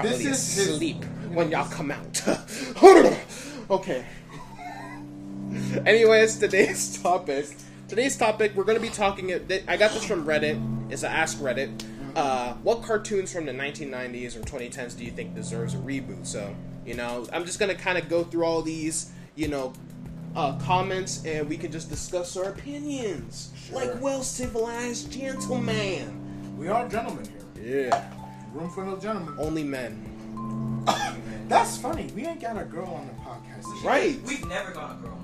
probably This is his- when y'all come out. okay. Anyways, today's topic. Today's topic, we're gonna be talking. I got this from Reddit. It's a Ask Reddit. Uh, what cartoons from the 1990s or 2010s do you think deserves a reboot? So, you know, I'm just gonna kind of go through all these, you know, uh, comments, and we can just discuss our opinions, Sure. like well civilized gentlemen. we are gentlemen here. Yeah. Room for of gentlemen. Only men. That's funny. We ain't got a girl on the podcast. We should- Right. We've never got a girl.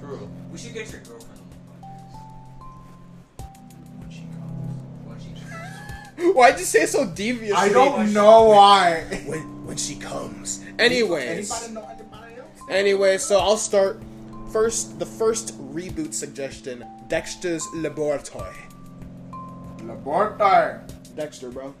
True. We should get your girlfriend on the podcast. When she comes. when she comes. Why'd you say it so devious? I don't know why. When when she comes. Anyways. Anybody know anybody else? Anyway, so I'll start. First, the first reboot suggestion: Dexter's Laboratory. Laboratory. Dexter, bro.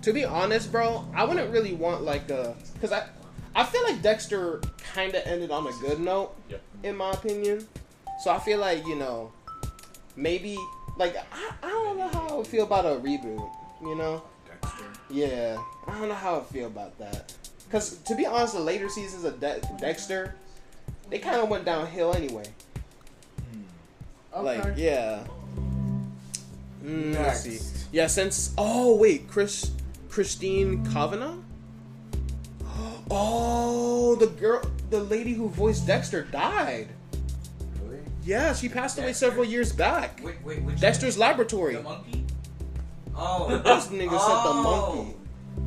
Freaking Dexter. To be honest, bro, I wouldn't really want like a, cause I, I feel like Dexter kind of ended on a good note, Yep. in my opinion. So I feel like you know, maybe like I, I don't know how I would feel about a reboot. You know. Dexter. Yeah, I don't know how I feel about that. Cause to be honest, the later seasons of De- Dexter, they kind of went downhill anyway. Okay. Like, yeah. Mm, let's see. Yeah, since oh wait, Chris Christine Cavanaugh. Oh, the girl, the lady who voiced Dexter died. Really? Yeah, she passed away Dexter? several years back. Wait, wait, which Dexter's Laboratory. The monkey? Oh. This nigga said the Oh. monkey.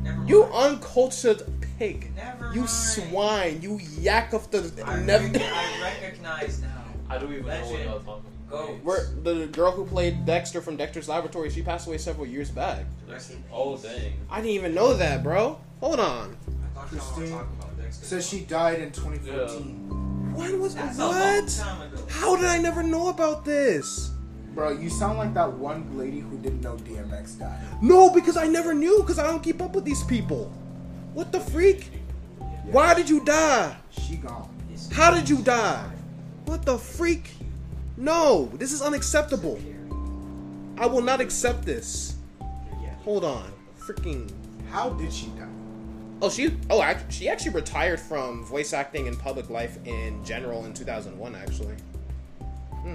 Never mind. You uncultured pig. Never You mind. swine. You yak of the I, never. rec- I recognize now. I don't even know what Legend. y'all talking Go. Where the girl who played Dexter from Dexter's Laboratory, she passed away several years back. Rest in Oh peace. dang. I didn't even know that, bro. Hold on. I thought y'all were talking about Dexter. Says she died in 2014. When was That's a long what? time ago. How did I never know about this? Bro, you sound like that one lady who didn't know DMX died. No, because I never knew. Because I don't keep up with these people. What the freak? Why did you die? She gone. How did you die? What the freak? No, this is unacceptable. I will not accept this. Hold on, freaking. How did she die? Oh, she. Oh, she actually retired from voice acting and public life in general in 2001. Actually, hmm,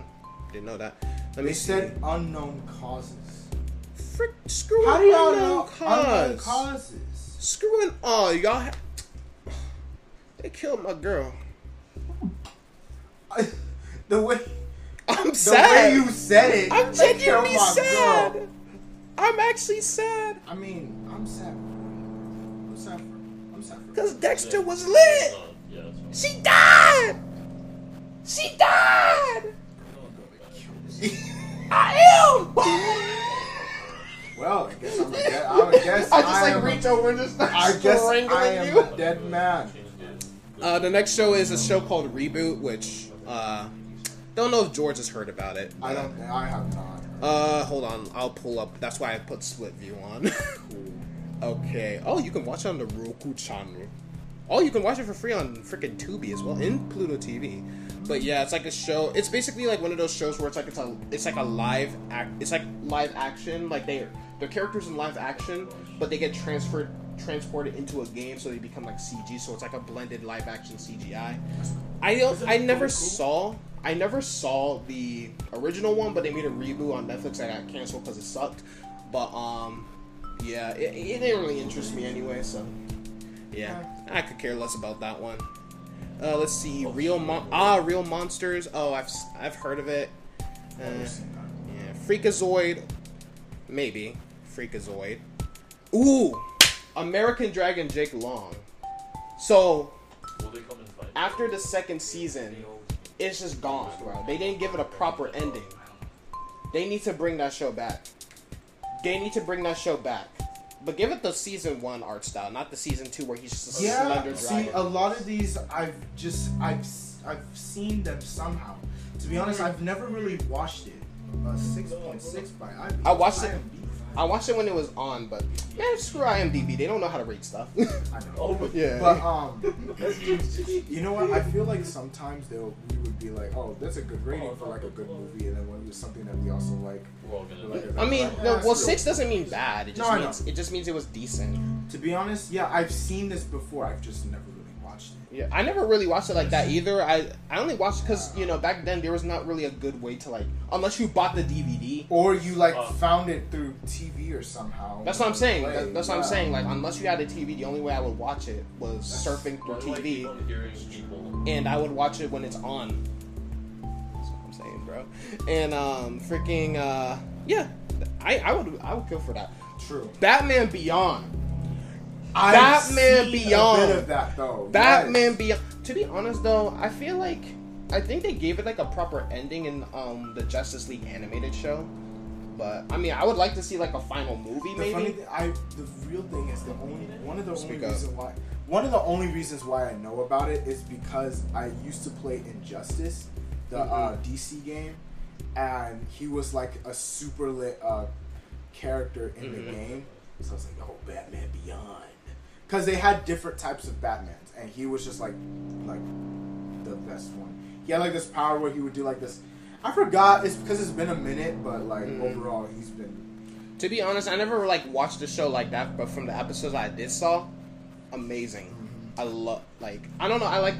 didn't know that. Let They me see. said unknown causes. Frick, screw How do y'all unknown know unknown causes? Screw it. Oh, y'all. Ha- they killed my girl. the way I'm the sad. way you said it, I'm they genuinely my sad. girl. I'm actually sad I mean, I'm sad. I'm sad for. I'm sad for. because Dexter was lit. Yeah, that's. She died. She died. I am. well, I guess I'm a dead. I guess I just like am a- reach over and just start I guess strangling I am you. a dead man. Uh, the next show is a show called Reboot, which uh, don't know if George has heard about it. I don't. I have not. Uh, hold on, I'll pull up. That's why I put split view on. okay. Oh, you can watch it on the Roku channel. Oh, you can watch it for free on freaking Tubi as well, in Pluto TV. But yeah, it's like a show. It's basically like one of those shows where it's like it's a it's like a live act. It's like live action. Like they they're characters in live action, but they get transferred transported into a game, so they become like CG. So it's like a blended live action CGI. I. I never saw. I never saw the original one, but they made a reboot on Netflix that got canceled because it sucked. But um, yeah, it, it didn't really interest me anyway. So yeah, I could care less about that one. Uh, let's see, real mon- ah, real monsters. Oh, I've I've heard of it. Uh, Never seen that. yeah, Freakazoid, maybe Freakazoid. Ooh, American Dragon Jake Long. So Will they come and fight? after the second season, it's just gone, bro. They didn't give it a proper ending. They need to bring that show back. They need to bring that show back. But give it the season one art style, not the season two where he's just a slender Yeah. See, a lot of these I've just I've s- I've seen them somehow. To be honest, I've never really watched it. Uh, six point six by IB. I watched it- IMDb. I watched it when it was on, but man, screw IMDb. They don't know how to rate stuff. I know. Oh, yeah. But um, you know what? I feel like sometimes they'll we would be like, oh, that's a good rating for like a good movie, and then when it was something that we also like, We're all gonna Like do a- I mean, Yeah, no, it's well, six doesn't mean bad. It just No, I know. means it just means it was decent. to be honest, yeah, I've seen this before. I've just never really watched it. Yeah, I never really watched it like that either. I I only watched because you know back then there was not really a good way to like unless you bought the DVD. Or you like Uh. found it through TV or somehow. That's what I'm saying. Play, That, that's what I'm saying. Like unless you had a TV, the only way I would watch it was surfing Why through do I keep TV, on and I would watch it when it's on. That's what I'm saying, bro. And um, freaking uh, yeah, I I would I would go for that. True. Batman Beyond. I've Batman Beyond. A that though. Batman Yes. Beyond. To be honest, though, I feel like I think they gave it like a proper ending in um the Justice League animated show. But I mean, I would like to see like a final movie, The funny maybe. thing, I the real thing is the only one of the Speak only reasons why one of the only reasons why I know about it is because I used to play Injustice, the uh, Mm-hmm. DC game, and he was like a super lit uh, character in the Mhm. game. So I was like, oh, Batman Beyond, because they had different types of Batmans, and he was just like like the best one. He had like this power where he would do like this. I forgot. It's because it's been a minute, but like Mhm. overall, he's been To be honest, I never like watched the show like that, but from the episodes I did saw, amazing. I love like I don't know. I like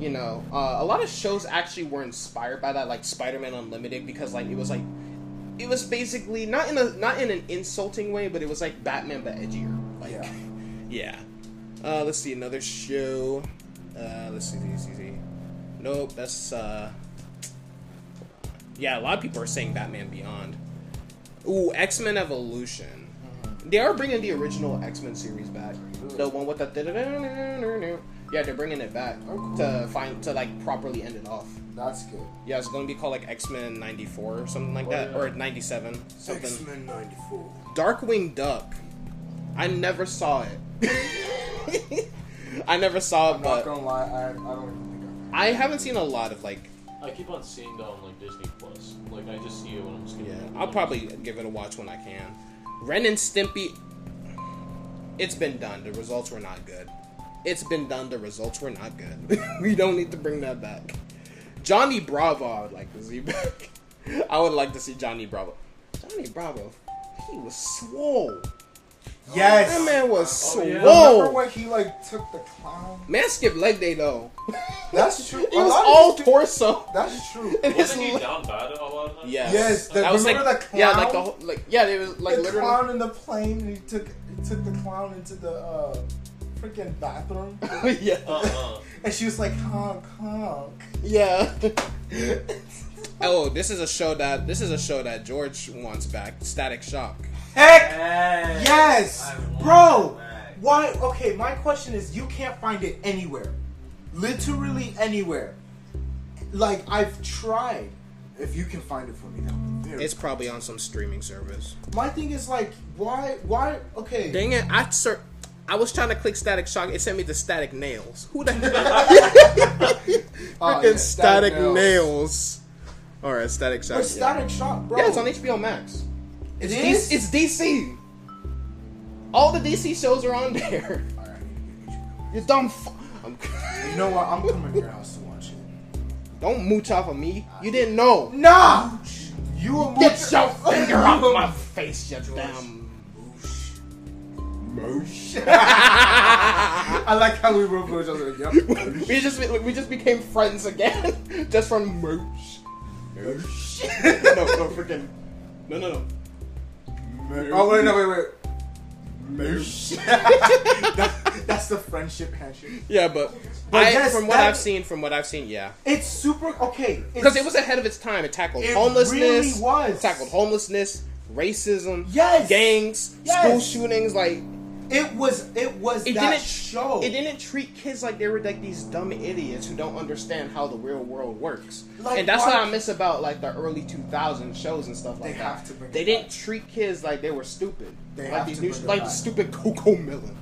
you know uh, a lot of shows actually were inspired by that, like Spider-Man Unlimited, because like it was like it was basically not in a not in an insulting way, but it was like Batman but edgier. Like Yeah. Yeah. Uh, let's see another show. Uh, let's see, see, see. Nope, that's uh. Yeah, a lot of people are saying Batman Beyond. Ooh, X Men Evolution. They are bringing the original X Men series back. The one with the yeah, they're bringing it back to find to like properly end it off. that's good. Yeah, it's going to be called like X Men '94 or something like that, Oh, yeah. or '97 something. X Men '94. Darkwing Duck. I never saw it. I never saw it, I'm not gonna lie, I, I don't even think I haven't seen a lot of like. I keep on seeing that on like Disney Plus. Like I just see it when I'm skipping. Yeah, I'll probably give it a watch when I can. Ren and Stimpy. It's been done. The results were not good. It's been done. The results were not good. we don't need to bring that back. Johnny Bravo, I would like to see back. I would like to see Johnny Bravo. Johnny Bravo, he was swole. Of. Yes. That man was Oh, yeah. swole. Remember when he like took the clown? Man skipped leg day though. That's true. He was all these torso. That's true. And his Wasn't he leg- down bad a lot of times? Yes. Yes, the- I was like, remember the yeah, like the whole, like yeah, they was like the literally. clown in the plane, and he took he took the clown into the uh, freaking bathroom, yeah. Uh-uh. and she was like, honk, honk. Yeah. oh, this is a show that this is a show that George wants back. Static Shock. Heck Hey, yes, bro. Why? Okay, my question is, you can't find it anywhere, literally anywhere. Like I've tried. If you can find it for me, now. would be. It's probably on some streaming service. my thing is like, why? Why? Okay. Dang it! I ser- I was trying to click Static Shock. It sent me to Static Nails. Who the Oh, freaking yeah, Static, Static Nails. Nails. All right, Static Shock. But. Static Shock, bro. Yeah, it's on HBO Max. It It's, is? D- it's DC. All the DC shows are on there. Alright, I need to get you. Dumb. F- You know what? I'm coming to your house to watch it. Don't mooch off of me. You didn't know. Nah! You a Get mooch- your finger out my face, you damn. Moosh. I like how we for each other. Yep. we just we just became friends again, just from merch. Moosh. no, no, freaking, no, no, no. Oh wait, no, wait, wait. Moosh. That- that's the friendship handshake. Yeah, but, But I, yes, from what that- I've seen, from what I've seen, yeah, It's super okay. because it was ahead of its time. It tackled homelessness. It homelessness. really was. Tackled homelessness, racism, Yes. gangs, Yes. school shootings. Like It was. It was it that didn't show. It didn't treat kids like they were like these dumb idiots who don't understand how the real world works. Like, and that's what I miss about like the early 2000 shows and stuff like They that. have to bring they back. didn't treat kids like they were stupid. They like have these to new, bring like the stupid CoComelon.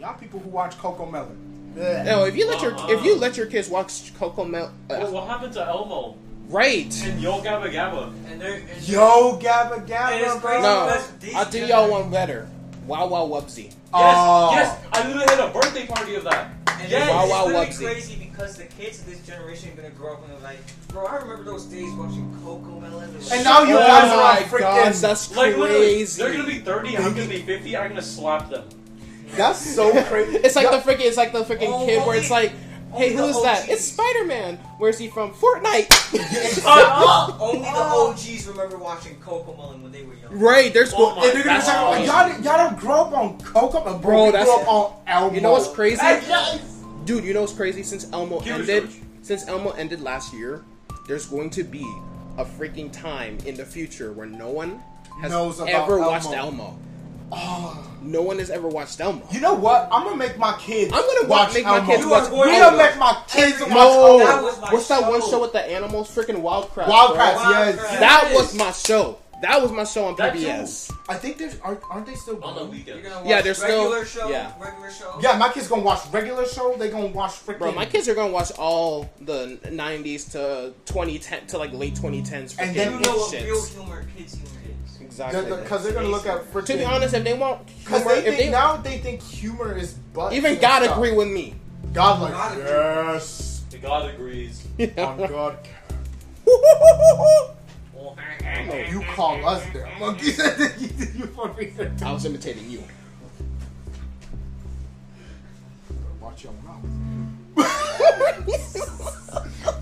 Y'all people who watch CoComelon. No, if you let your Uh-uh. if you let your kids watch CoComelon, uh, Well, what happened to Elmo? Right. And Yo Gabba Gabba. And they're and Yo, Gabba And Gabba, it's crazy. No, I'll do y'all one better. Wow Wow Wubbzy. Yes, Oh. yes, I literally had a birthday party of that. And Yes. it's Wow, wow, literally whoopsie. crazy because the kids of this generation are gonna grow up and they're like, bro, I remember those days watching CoComelon. And now you oh guys are my on freaking- gosh, that's Like literally, crazy. they're gonna be 30, I'm gonna be 50, I'm gonna slap them. That's so crazy. It's like Yo- the freaking, it's like the freaking Oh, kid where it's like, hey, only who the is that? It's Spider Man. Where's he from? Fortnite. Uh, uh, only the oh. OGs remember watching CoComelon when they were young. right. There's Oh go- my they're gonna be talking awesome. about y'all, y'all don't grow up on Coco, bro. Bro, we that's- grew up on Elmo. You know what's crazy? Dude, you know what's crazy? Since Elmo Huge ended, search. since Elmo ended last year, there's going to be a freaking time in the future where no one has Knows about ever Elmo. watched Elmo. Oh. No one has ever watched Elmo. You know what? I'm gonna make my kids. I'm gonna watch make my Elmo. kids You watch are going We to- gonna make my kids watch No, That Elmo. was my what's that one show. show with the animals? Freaking Wild Kratts. Wild bro. Kratts, yes. That Yes. was my show. That was my show on That PBS. I think there's aren't, aren't they still On the going? weekend. You're gonna watch Yeah, they're still- regular show, yeah. regular show. Yeah, my kids gonna watch regular show. They gonna watch freaking. Bro, my kids are gonna watch all the '90s to 2010 to like late 2010s. And freaking then you know what real humor, kids humor is. Exactly. because they're gonna look at freaking. to be honest, if they want because humor, they if think they now they think humor is butt. even God stuff. agree with me. God like God yes. The God agrees. On God. You call us there, monkeys. you fucking. I was imitating you. Watch your mouth.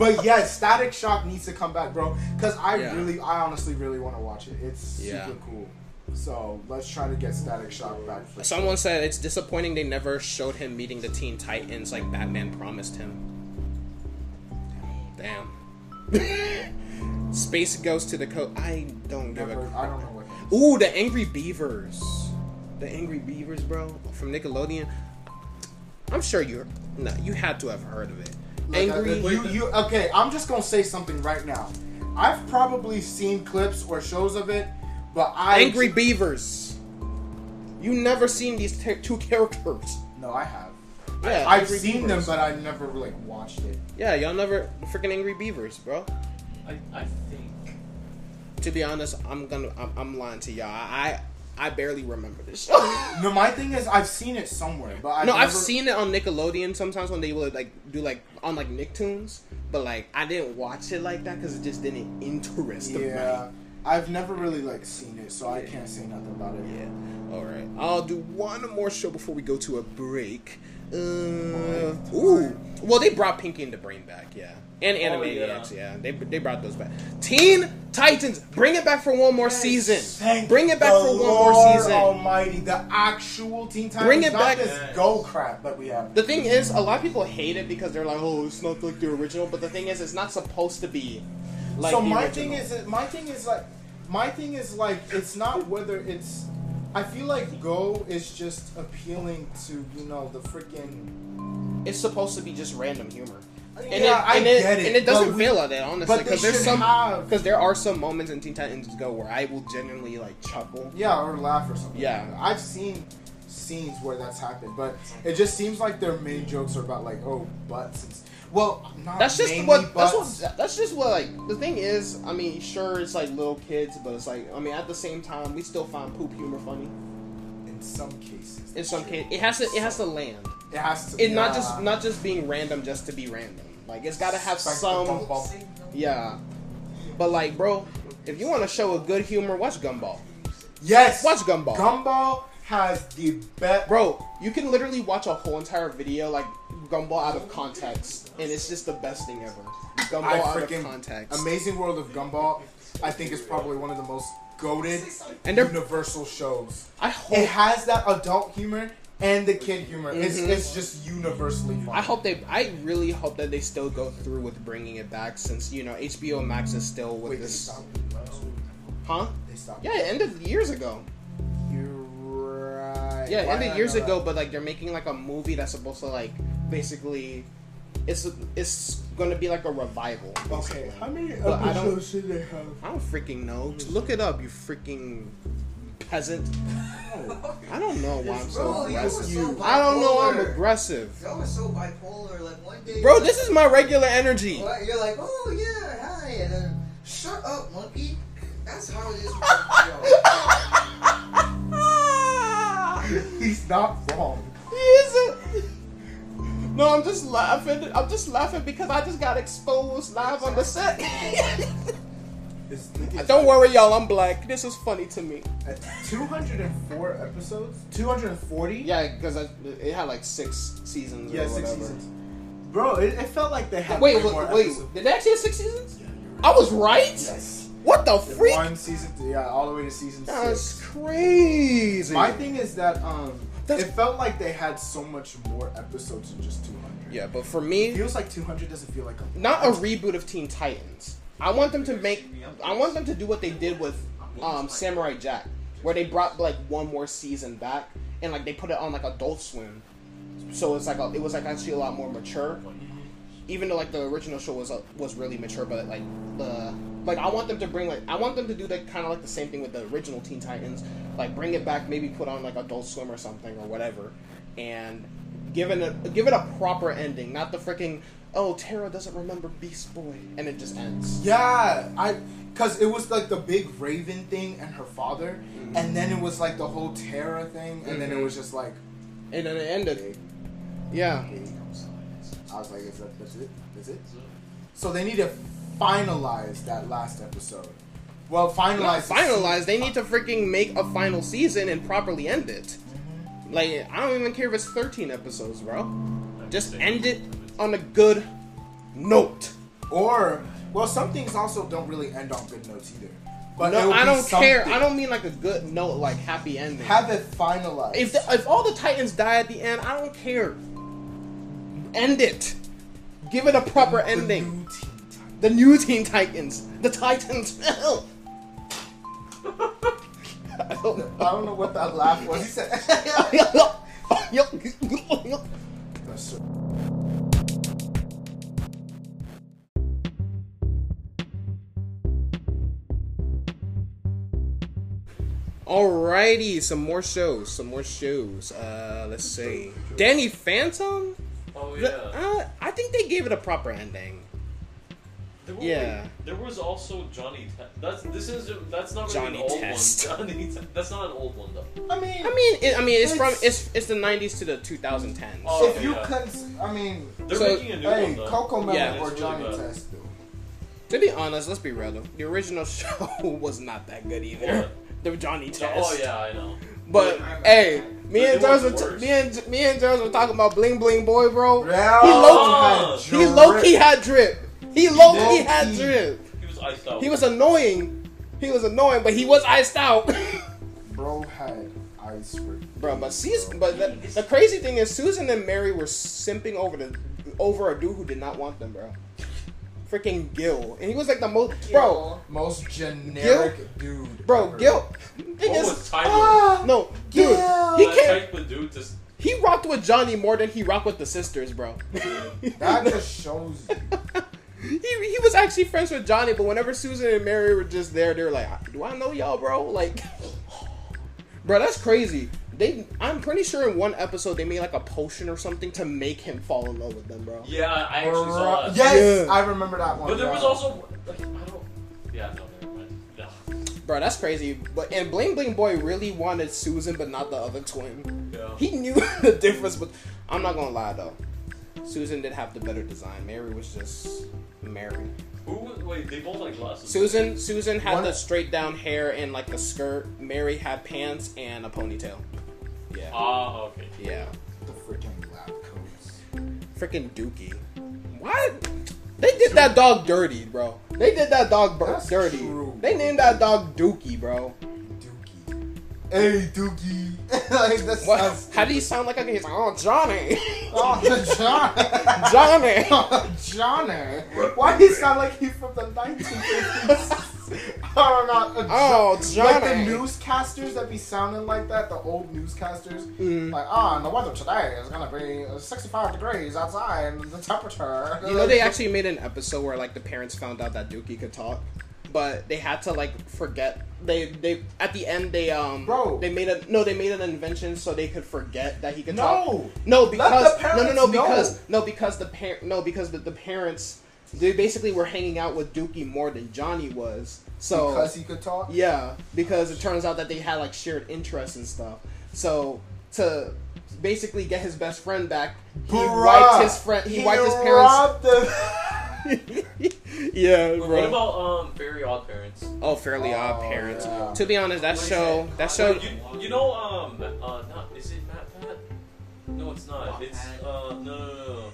but yeah, Static Shock needs to come back, bro. Because I Yeah. really, I honestly really want to watch it. It's Yeah. super cool. So let's try to get Static Shock back. Someone said it's disappointing they never showed him meeting the Teen Titans like Batman promised him. Damn. Space goes to the coast. I don't give a Never, a I don't know what. Ooh, the Angry Beavers. The Angry Beavers, bro, from Nickelodeon. I'm sure you're. No, you had to have heard of it. Like, Angry. you, you, okay, I'm just gonna say something right now. I've probably seen clips or shows of it, but I Angry Beavers. You never seen these t- two characters. No, I have. Yeah, I've seen Beavers. them, but I never like watched it. Yeah, y'all never freaking Angry Beavers, bro. I, I think. To be honest, I'm gonna I'm, I'm lying to y'all. I I barely remember this show. No, my thing is I've seen it somewhere, but I've no, I've seen it on Nickelodeon sometimes when they would like do like on like Nicktoons, but like I didn't watch it like that because it just didn't interest Yeah, me. I've never really like seen it, so I can't say nothing about it. Yeah. All right. I'll do one more show before we go to a break. Uh, ooh. Well, they brought Pinky and the Brain back, yeah, and Oh, Animaniacs, yeah. They they brought those back. Teen Titans, bring it back for one more season. Thank bring it back the for one Lord more season. Almighty, the actual Teen Titans, Bring it not back. this Yes. go crap that we have. The thing is, a lot of people hate it because they're like, "Oh, it's not like the original." But the thing is, it's not supposed to be like so the my original. thing is, my thing is like, my thing is like, it's not whether it's. I feel like Go is just appealing to you know the freaking. it's supposed to be just random humor. And yeah, it, I and get it, and it doesn't we- fail at it, honestly. but Because there's some, because there are some moments in Teen Titans Go where I will genuinely like chuckle. Yeah, or laugh or something. Yeah. I've seen scenes where that's happened, but it just seems like their main jokes are about like oh butts. And, well, not That's just mainly what. That's what. That's just what. Like the thing is, I mean, sure, it's like little kids, but it's like, I mean, at the same time, we still find poop humor funny. in some cases. In some cases, it has to. It has to land. It has to. It not just not just being random just to be random. Like it's got to have some. bump bump. Yeah. But like, bro, if you want to show a good humor, watch Gumball. Yes. Watch Gumball. Gumball has the best. Bro, you can literally watch a whole entire video like Gumball out of context, and it's just the best thing ever. Gumball I out of context. Amazing World of Gumball. I think is probably one of the most goaded And universal shows. I hope It has that adult humor and the kid humor. It's Mhm. it's just universally fun. I hope they. I really hope that they still go through with bringing it back, since you know HBO Max is still with Wait, this. Huh? They stopped. Yeah, it ended years ago. You're right. Yeah, it Why ended years ago, that? but like they're making like a movie that's supposed to like basically, it's it's gonna be like a revival. Okay, how many But I don't- episodes should they have? I don't freaking know. Look it up, you freaking peasant. Oh. I don't know why I'm so Bro, you were aggressive. so I don't know I'm aggressive. Y'all were so bipolar. Like one day, Bro, this is my regular energy. You're like, oh yeah, hi. and then shut up, monkey. That's how it is. not wrong. He isn't. No, I'm just laughing. I'm just laughing because I just got exposed live on the set. Don't worry, y'all. I'm black. This is funny to me. At 204 episodes? 240? Yeah, because it had like six seasons. Yeah, or six seasons. Bro, it, it felt like they had Wait, wait, more wait. episodes. Did they actually have six seasons? I was right. Yes. What the freak? One season, yeah, all the way to season That's six. crazy. My thing is that um, That's- it felt like they had so much more episodes than just 200. yeah, but for me, It me, feels like 200 doesn't feel like a not a reboot of Teen Titans. I want them to make. I want them to do what they did with um, Samurai Jack, where they brought like one more season back and like they put it on like Adult Swim, so it's like a, it was like actually a lot more mature. Even though like the original show was uh, was really mature, but like the like I want them to bring like I want them to do that kind of like the same thing with the original Teen Titans, like bring it back, maybe put on like Adult Swim or something or whatever, and give it a give it a proper ending, not the freaking oh Terra doesn't remember Beast Boy and it just ends. Yeah, I because it was like the big Raven thing and her father, Mm-hmm. and then it was like the whole Terra thing, and then it was just like, And then it ended. Yeah. I was like, is that that's it? That's it? So they need to finalize that last episode. Well, finalize. Not the. They need to freaking make a final season and properly end it. Mm-hmm. Like I don't even care if it's 13 episodes, bro. Just end it on a good note. Or, well, some things also don't really end on good notes either. But no, I don't care. I don't mean like a good note, like happy ending. have it finalized. if the, if all the Titans die at the end, I don't care. End it. Give it a proper The ending. new The new Teen Titans. The Titans. I don't know. I don't know what that laugh was. He said. Alrighty, some more shows. Some more shows. Uh, let's see. Danny Phantom. Oh The- yeah. uh, I think they gave it a proper ending. There were, yeah. There was also Johnny. Te- that's this is that's not really Johnny an old Test. one. Johnny. Te- that's not an old one though. I mean, I mean, it, I mean, it's, from It's- it's it's the '90s to the 2010s. Oh, if you yeah. cons- I mean, They're So- making a new hey, one though. CoComelon Yeah, or it's Johnny really. Test though. To be honest, let's be real though. The original show was not that good either. What? The Johnny Test. Oh yeah, I know. But hey, me and It Jones were t- me and me and Jones were talking about Bling Bling Boy, bro. Yeah, He low- oh, He low key had drip. He low key Low had drip. He was iced out. He was annoying. He was annoying, but he was iced out. Bro had ice cream. Bro, but Susan, but the, the crazy thing is Susan and Mary were simping over the over a dude who did not want them, bro. Freaking Gil, and he was like the most, bro, Most generic dude. bro, ever. Gil. Thing What is, was Tyler? Ah, no, dude, Gil. he can't. type of dude just He rocked with Johnny more than he rocked with the sisters, bro. that just shows you. he, he was actually friends with Johnny, but whenever Susan and Mary were just there, they were like, "Do I know y'all, bro?" Like, bro, that's crazy. They, I'm pretty sure in one episode they made like a potion or something to make him fall in love with them, bro. Yeah, I actually saw that. Yes, Yeah. I remember that one. But there yeah. was also like I don't. Yeah, no, never mind. Yeah. Bro, that's crazy. But and Bling Bling Boy really wanted Susan, but not the other twin. Yeah. He knew the difference, but I'm not gonna lie though. Susan did have the better design. Mary was just Mary. Who? was- Wait, they both like glasses. Susan Susan had One- the straight down hair and like the skirt. Mary had pants and a ponytail. Yeah. Ah, okay. Yeah. the freaking lab coats. Freaking Dukey. What? They did that dog dirty, bro. They did that dog bur- That's dirty. true. They named that dog Dukey, bro. Dukey. Hey, Dukey. like that's What? that's How do you sound like a He's like, oh Johnny, Oh, John. Johnny. Oh, Johnny. Why do you sound like he's from the 1950s? oh, not a Oh, Like the newscasters that be sounding like that, the old newscasters. Mhm. Like, ah, and the weather today is gonna be 65 degrees outside, the temperature. You know, they actually made an episode where like the parents found out that Dukey could talk, but they had to like forget. They they at the end they um Bro. they made a no they made an invention so they could forget that he could No. talk. No, because the no no no because know. no because the parent no because the, the parents they basically were hanging out with Dukey more than Johnny was. So because he could talk. yeah, because it turns out that they had like shared interests and stuff. So to basically get his best friend back, he Bruh, wiped his friend. He, wiped his parents. robbed them. yeah, What about um Fairly Odd Parents? oh, Fairly Odd Oh, Parents. yeah. To be honest, that What is show, that show, Wait, you, you know um uh not is it MatPat? No, it's not. Matt it's Pat. uh no no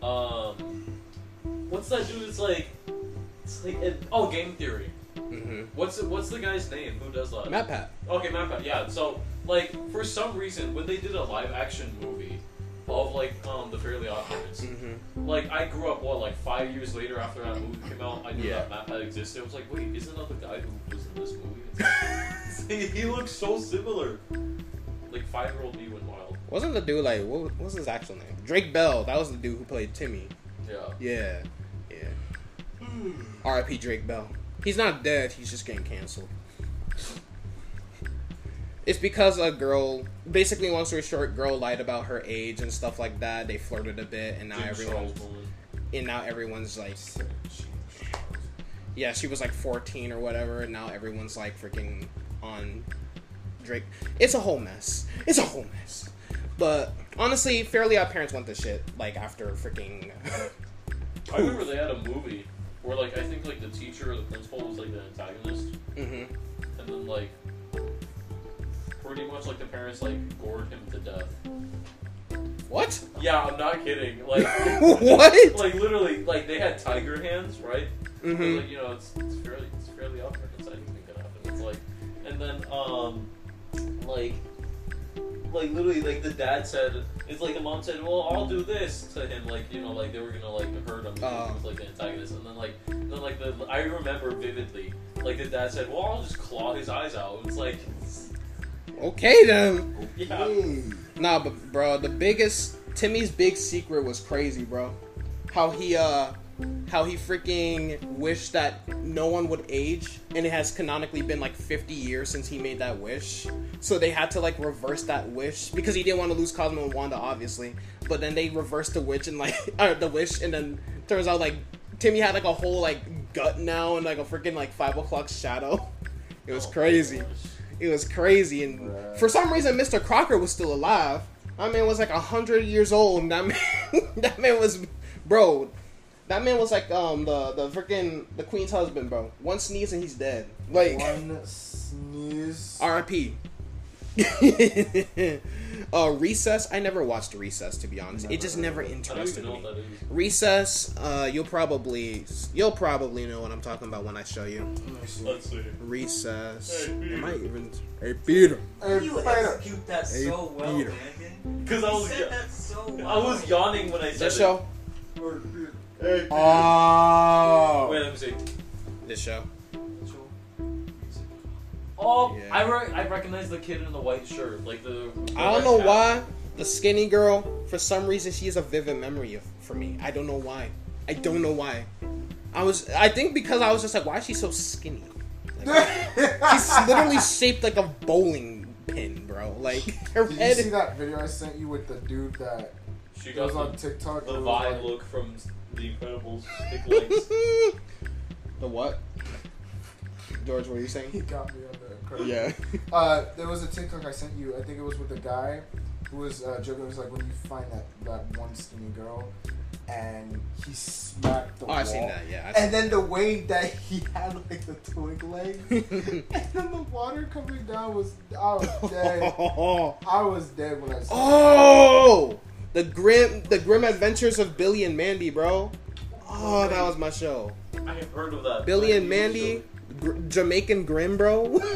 no. Um, what's that dude? It's like it's like it, oh Game Theory. hmm What's the, what's the guy's name? Who does that? MatPat. Okay, MatPat. Yeah. So like for some reason when they did a live action movie of like um the Fairly Odd Parents, hmm like I grew up what like five years later after that movie came out, I knew Yeah. that MatPat existed. I was like, wait, isn't that the guy who was in this movie? he, he looks so similar. Like five year old me went wild. Wasn't the dude like what, was his actual name? Drake Bell. That was the dude who played Timmy. Yeah, yeah. R.I.P. Drake Bell. He's not dead. He's just getting canceled. It's because a girl, basically, long story short, girl lied about her age and stuff like that. They flirted a bit, and now Jim everyone, and now everyone's like, yeah, she was like 14 or whatever, and now everyone's like freaking on Drake. It's a whole mess. It's a whole mess. But honestly, Fairly Odd Parents want this shit like after freaking. I remember they had a movie where like I think like the teacher or the principal was like the antagonist, hmm and then like pretty much like the parents like gored him to death. What? Yeah, I'm not kidding. Like what? like literally like they had tiger hands, right? But, hmm like you know, it's, it's fairly it's fairly often it's anything can happen. It's like, and then um, like, like literally like the dad said it's like the mom said, well, I'll do this to him, like you know, like they were gonna like hurt him because Oh. he was like the antagonist, and then like then like the I remember vividly like the dad said, well, I'll just claw his eyes out. It's like, Okay then. yeah, Hey. Nah, but bro, the biggest Timmy's big secret was crazy, bro. How he uh how he freaking wished that no one would age and it has canonically been like 50 years since he made that wish. So they had to like reverse that wish because he didn't want to lose Cosmo and Wanda obviously. But then they reversed the wish and like uh, the wish and then turns out like Timmy had like a whole like gut now and like a freaking like 5 o'clock shadow. It was Oh, crazy. gosh. It was crazy, and for some reason, Mr. Crocker was still alive. That man was like hundred years old. And that man, that man was, bro. That man was like um the the freaking the queen's husband, bro. One sneeze and he's dead. Like One sneeze. R.I.P. uh, Recess. I never watched Recess to be honest. it just never Never. I don't interested even know me. what that is. Recess. Uh, you'll probably you'll probably know what I'm talking about when I show you. Let me see. Let's see. Recess. Hey, Peter. Am I even? Hey Peter. Hey, You Peter. execute that Hey, so well, Peter. man. Because I was said ya- that so well. I was yawning when I said This it. show. Hey, Oh. Wait, let me see. This show. Oh, Yeah. I re- I recognize the kid in the white shirt, like the. the I don't know cap. why the skinny girl, for some reason, she is a vivid memory of, for me. I don't know why. I don't know why. I was, I think because I was just like, why is she so skinny? Like, she's literally shaped like a bowling pin, bro. Like her Did you see that video I sent you with the dude that She goes on TikTok? the vibe like- look from The Incredibles. The what? George, what are you He saying? got me on the. Yeah. Uh, there was a TikTok I sent you. I think it was with a guy who was uh, joking. It was like when you find that, that one skinny girl, and he smacked the Oh, wall. I've seen that. Yeah. I've seen And then the way that he had like the twig legs, that. and then the water coming down was I was dead. oh, I was dead when I saw. oh, the grim, the grim adventures of Billy and Mandy, bro. Oh, that was my show. I have heard of that. Billy and used Mandy, gr- Jamaican Grim, bro.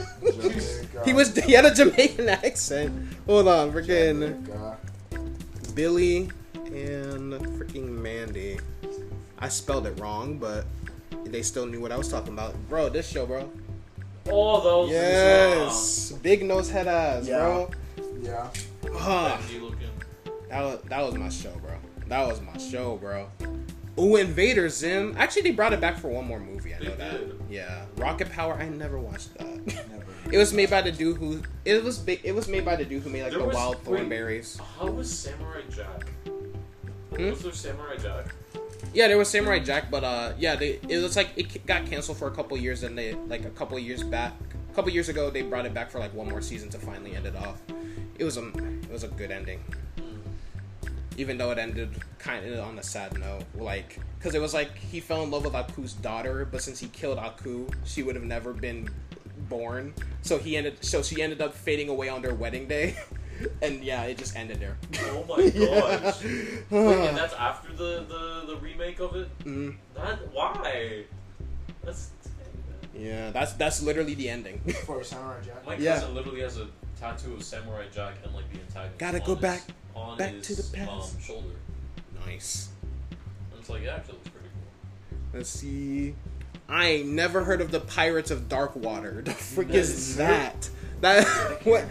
He was he had a Jamaican accent. Hold on, freaking Jamaica. Billy and freaking Mandy. I spelled it wrong, but they still knew what I was talking about, bro. This show, bro. to- Oh, those. Yes, big nose head ass, Yeah. bro. Yeah. Ah, Benji looking. that was that was my show, bro. That was my show, bro. Ooh, Invader Zim. Actually, they brought it back for one more movie. I They know that. Did. Yeah, Rocket Power. I never watched that. Never. It was made by the dude who it was big. It was made by the dude who made like There the was- Wild wait. Thornberrys. How was Samurai Jack? Hmm? Was there Samurai Jack? Yeah, there was Samurai Jack, but uh, yeah, they it was like it got canceled for a couple years, and they like a couple years back, a couple years ago, they brought it back for like one more season to finally end it off. It was a it was a good ending, even though it ended kind of on a sad note, like because it was like he fell in love with Aku's daughter, but since he killed Aku, she would have never been born. So he ended, so she ended up fading away on their wedding day, and yeah, it just ended there. Oh my gosh. Wait, and that's after the, the, the remake of it? Mm, That why? That's yeah, that's that's literally the ending. For Samurai Jack. my Yeah. literally has a tattoo of Samurai Jack and like the antagonist. Gotta go back- on back his, to the past. Um, shoulder. nice. And it's like it actually looks pretty cool. Let's see. I ain't never heard of the Pirates of Dark Water. The frick That is is that? That what?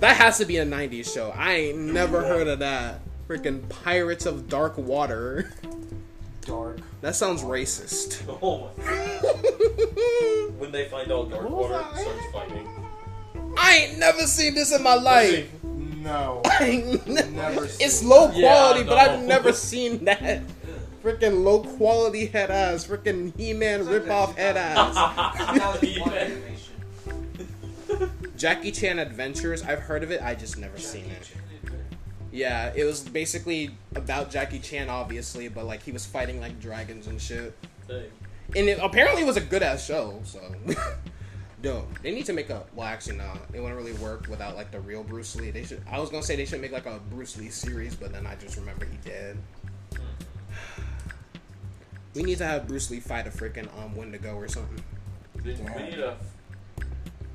That has to be a '90s show. I ain't never heard of that. Freaking Pirates of Dark Water. Dark. That sounds racist. Oh my when they find out Dark Water starts fighting. I ain't never seen this in my life. No. I ain't ne- Never seen it's low Yeah, quality, but I've never seen that. Freaking low quality head ass. Freaking He Man rip off head ass. That was one He-Man. animation. Jackie Chan Adventures. I've heard of it. I just never seen it. Yeah, it was basically about Jackie Chan, obviously, but like he was fighting like dragons and shit. Dang. And it apparently was a good ass show. So, no, they need to make a. Well, actually, no, it wouldn't really work without like the real Bruce Lee. They should. I was gonna say they should make like a Bruce Lee series, but then I just remember he dead. We need to have Bruce Lee fight a freaking um Wendigo or something. We need to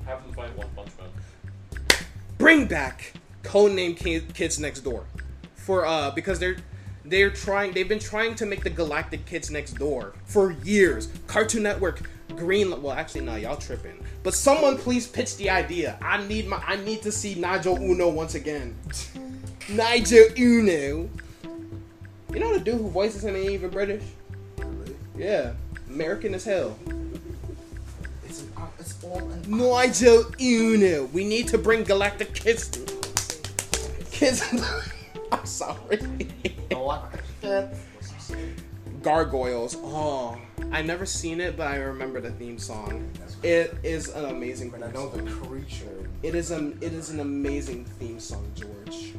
have them fight One Punch Man. bring back codename Ki- Kids Next Door for uh because they're they're trying they've been trying to make the Galactic Kids Next Door for years. Cartoon Network, Green well actually no y'all tripping. But someone please pitch the idea. I need my I need to see Nigel Uno once again. Nigel Uno. You know the dude who voices him ain't even British? Really? Yeah. American as hell. It's, an, uh, it's all an Nigel Uno. We need to bring Galactic Kids. To, Kids. I'm sorry. Gargoyles. Oh, I never seen it, but I remember the theme song. It is an amazing. But I theme know the song. creature. It is an it is an amazing theme song, George.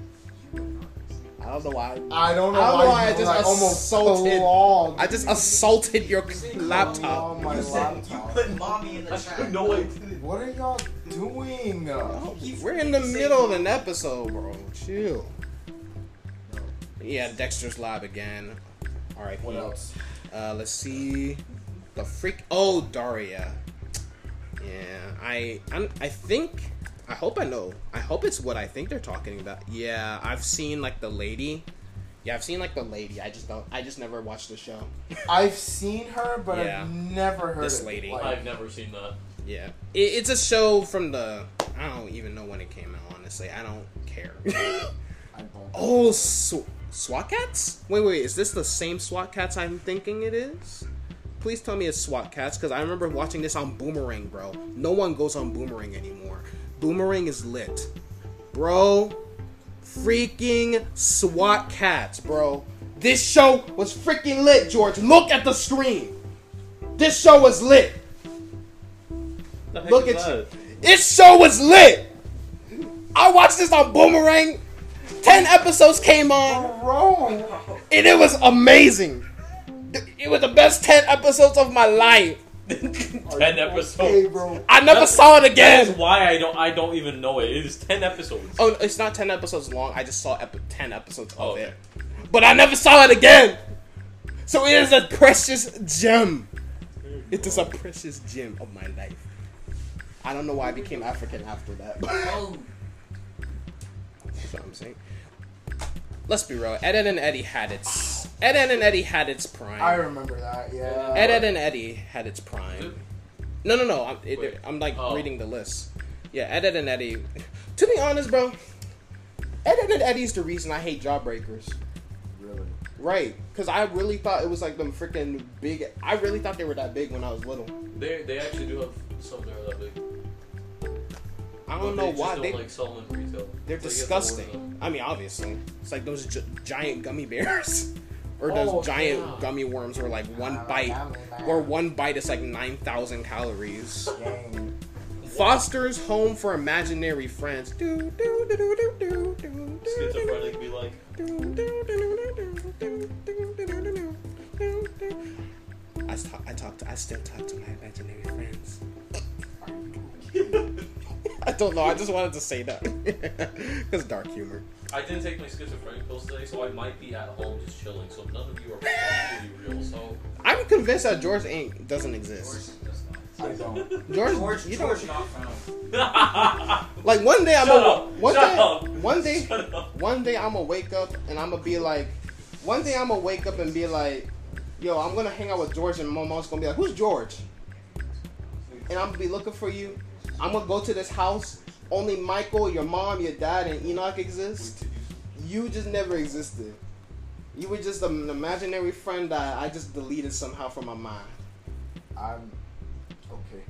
I don't know why. I don't know I don't why, know why I just like assaulted- clogged I just assaulted your laptop. on my You said you put mommy in the I chat. know I didn't. What are y'all doing? Oh, We're in the middle of an episode, bro. Chill. Yeah, Dexter's Lab again. All right. What else? Uh, let's see. The freak. Oh, Daria. Yeah, I. I'm, I think. I hope I know. I hope it's what I think they're talking about. Yeah, I've seen like the lady. Yeah, I've seen like the lady. I just don't. I just never watched the show. I've seen her, but Yeah. I've never heard This lady. Like, I've never seen that. Yeah, it, it's a show from the. I don't even know when it came out. Honestly, I don't care. I don't. oh, sw- SWAT Kats. Wait, wait. Is this the same SWAT Kats I'm thinking it is? Please tell me it's SWAT Kats because I remember watching this on Boomerang, bro. No one goes on Boomerang anymore. Boomerang is lit, bro. Freaking SWAT Kats, bro. This show was freaking lit, George. Look at the screen. This show was lit. Look is at that? you. This show was lit. I watched this on Boomerang. Ten episodes came on, Bro, and it was amazing. It was the best ten episodes of my life. ten episodes. Okay, bro. I never That's- saw it again. That is why I don't. I don't even know it. It is ten episodes. Oh, it's not ten episodes long. I just saw epi- ten episodes of Oh, okay. it, but I never saw it again. So it is a precious gem. It is a precious gem of my life. I don't know why I became African after that. but- Oh, That's what I'm saying. Let's be real. Ed, Edd n Eddy had its. Ed, Edd n Eddy had its prime. I remember that. Yeah. Ed, Edd n Eddy had its prime. No, no, no. I'm, it, I'm like Oh. reading the list. Yeah, Ed, Edd n Eddy. To be honest, bro, Ed, Edd n Eddy's the reason I hate Jawbreakers. Really. Right? Because I really thought it was like them freaking big. I really thought they were that big when I was little. They they actually do have some that are that big. I don't know why they like sell in retail. They're disgusting. I mean, obviously, it's like those giant gummy bears. Or those giant gummy worms or like one bite or one bite is like nine thousand calories. Foster's home for imaginary friends. Do do do do do do do. I talk. I talk to. I still talk to my imaginary friends. I don't know. I just wanted to say that because dark humor. I didn't take my schizophrenic pills today, so I might be at home just chilling. So none of you are probably real. So I'm convinced that George ain't doesn't exist. George, I don't. George, George, you George don't. not found. Like one day I'm Shut gonna up. one Shut day up. one day Shut one day I'm gonna wake up and I'm gonna be like, one day I'm gonna wake up and be like, yo, I'm gonna hang out with George and my mom's gonna be like, who's George? And I'm gonna be looking for you. I'm gonna go to this house. Only Michael, your mom, your dad, and Enoch exist. You just never existed. You were just an imaginary friend that I just deleted somehow from my mind. I'm okay.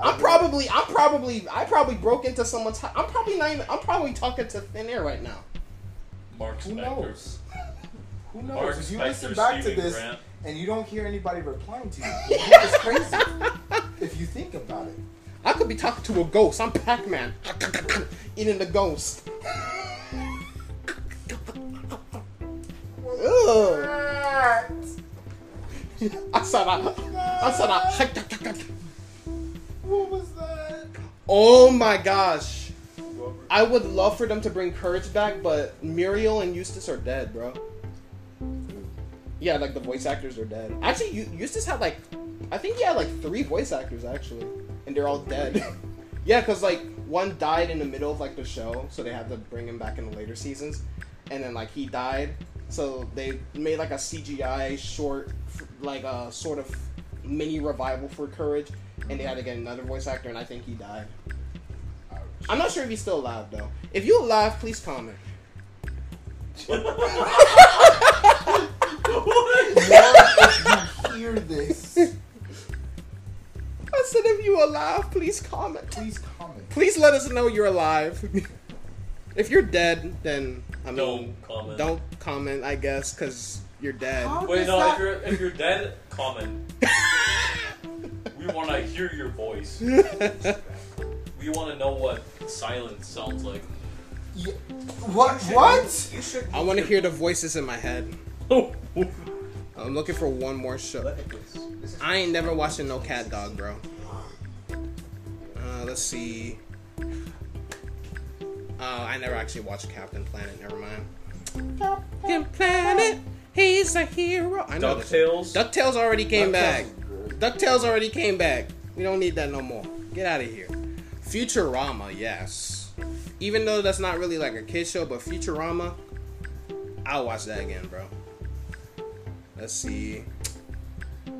I'm probably, I'm probably, I probably broke into someone's house. I'm probably not even, I'm probably talking to thin air right now. Mark Who Spector. knows? Who knows? Mark if you Spector, listen back to this Grant. and you don't hear anybody replying to you, it's crazy. if you think about it. I could be talking to a ghost. I'm Pac-Man. Eating the ghost. I said I, I said I. What was that? Oh my gosh. I would love for them to bring Courage back, but Muriel and Eustace are dead, bro. Yeah, like the voice actors are dead. Actually, Eustace had like, I think he had like three voice actors actually, and they're all dead. yeah, cause like one died in the middle of like the show, so they had to bring him back in the later seasons, and then like he died, so they made like a CGI short, like a sort of mini revival for Courage, and they had to get another voice actor, and I think he died. I'm not sure if he's still alive though. If you're alive, please comment. What if you hear this, I said if you are alive, please comment. please comment. Please let us know you're alive. if you're dead, then I mean, Don't comment. Don't comment, I guess, because you're dead. How Wait, no. that- If you're if you're dead, comment. we want to hear your voice. We want to know what silence sounds like. Yeah. What? What? You should. I want to hear the voices in my head. I'm looking for one more show. I ain't never watching no CatDog, bro. Uh, let's see. Uh, I never actually watched Captain Planet. Never mind. Captain Planet, he's a hero. I know. Ducktales. Ducktales already came back. Ducktales good. Ducktales already came back. We don't need that no more. Get out of here. Futurama, yes. Even though that's not really like a kid show, but Futurama, I'll watch that again, bro. Let's see.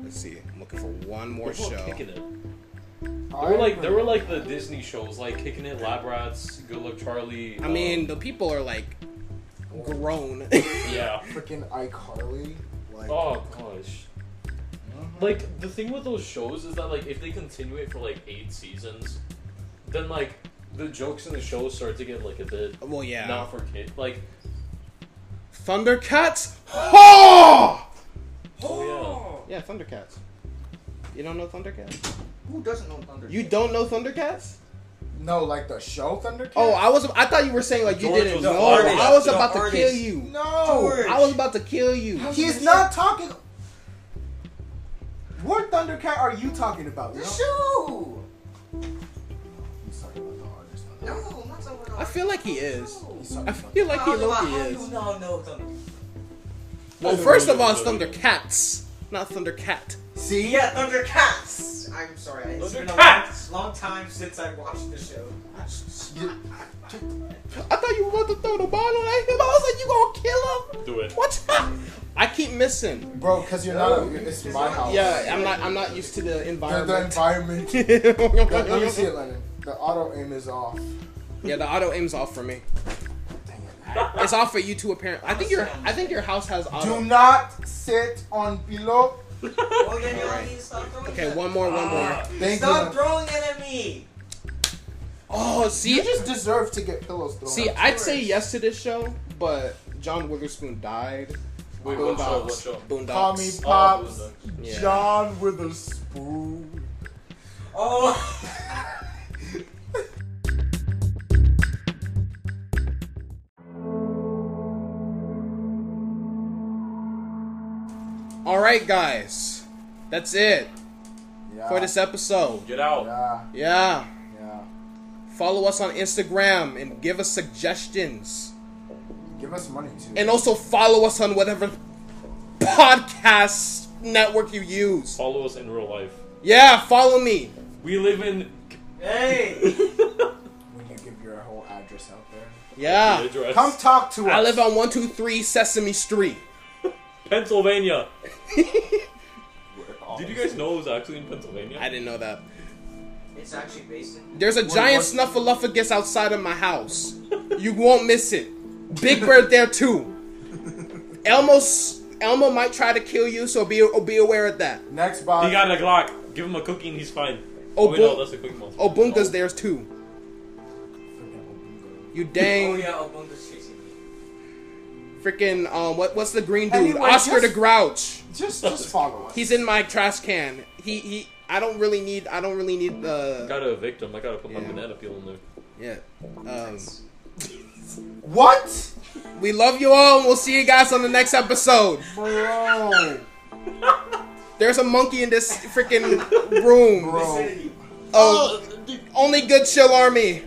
Let's see. I'm looking for one more People show. kicking it. They were like they were like the. Disney shows, like Kicking It, Lab Rats, Good Luck Charlie. I um, mean, the people are like grown. yeah. freaking iCarly. Like, Oh gosh. Like the thing with those shows is that like if they continue it for like eight seasons, then like the jokes in the show start to get like a bit well, yeah. not for kids. Like Thundercats. Oh! Oh Yeah, Yeah, Thundercats. You don't know Thundercats? Who doesn't know Thundercats? You don't know Thundercats? no, like the show Thundercats. Oh, I was. I thought you were saying like you didn't know. artist. I was The about to kill you. no. George. I was about to kill you. He's not talking. What Thundercat are you talking about? The No. show. He's talking about the artist. No, I'm not talking. I feel like he is. He's I feel like he How do I- Loki how is. know no Thunder? Well, first of all, it's Thundercats, not Thundercat. See? Yeah, Thundercats. I'm sorry. It's been a long, Thundercats! long time since I watched the show. I thought you were about to throw the ball at him. I was like, you gonna kill him? Do it. What? I keep missing. Bro, because you're not. A, it's my house. Yeah, I'm not. I'm not used to the The, the environment. environment. Let, let me see yeah, it, Landon. The auto aim is off. Yeah, the auto aim's off for me. Dang it. It's off for you too. Apparently, I think your. I think your house has auto. Do not sit on below. Oh yeah, you Alright. need to stop throwing Okay, one more. One more. Ah, thank Stop you. throwing it at me. Oh, see, You just deserve to get pillows thrown. See, I'd say yes to this show, but John Witherspoon died, Wait, what show? What show? Boondocks. Call me Oh, Pops. Boondocks. Yeah. John with a spoon. Oh. All right, guys, that's it Yeah. for this episode. Get out. Yeah. Yeah, Yeah. follow us on Instagram and give us suggestions, Give us money too. and also follow us on whatever podcast network you use. Follow us in real life. Yeah, follow me. We live in. Hey. when you give your whole address out there. Yeah, Come talk to us. I live on one two three Sesame Street. Pennsylvania. Did you guys know it was actually in Pennsylvania? I didn't know that. It's actually based in. There's a Wait, giant what? snuffleupagus outside of my house. You won't miss it. Big Bird there too. Elmo's Elmo might try to kill you, so be be aware of that. Next box. He got a Glock. Give him a cookie and he's fine. Oh, Oh, wait, no, that's a quick monster. Oh, Bunga's there's too. You Oh dang yeah, Obunga's chasing me. Freaking um what what's the green dude? Anyway, Oscar just- the Grouch. Just, just follow us. He's in my trash can. He he. I don't really need. I don't really need the. Gotta evict him. I gotta put my Yeah. banana peel in there. Yeah. Um, what, we love you all, and we'll see you guys on the next episode. bro? There's a monkey in this freaking room. Bro. Vicinity. Oh, only good chill army.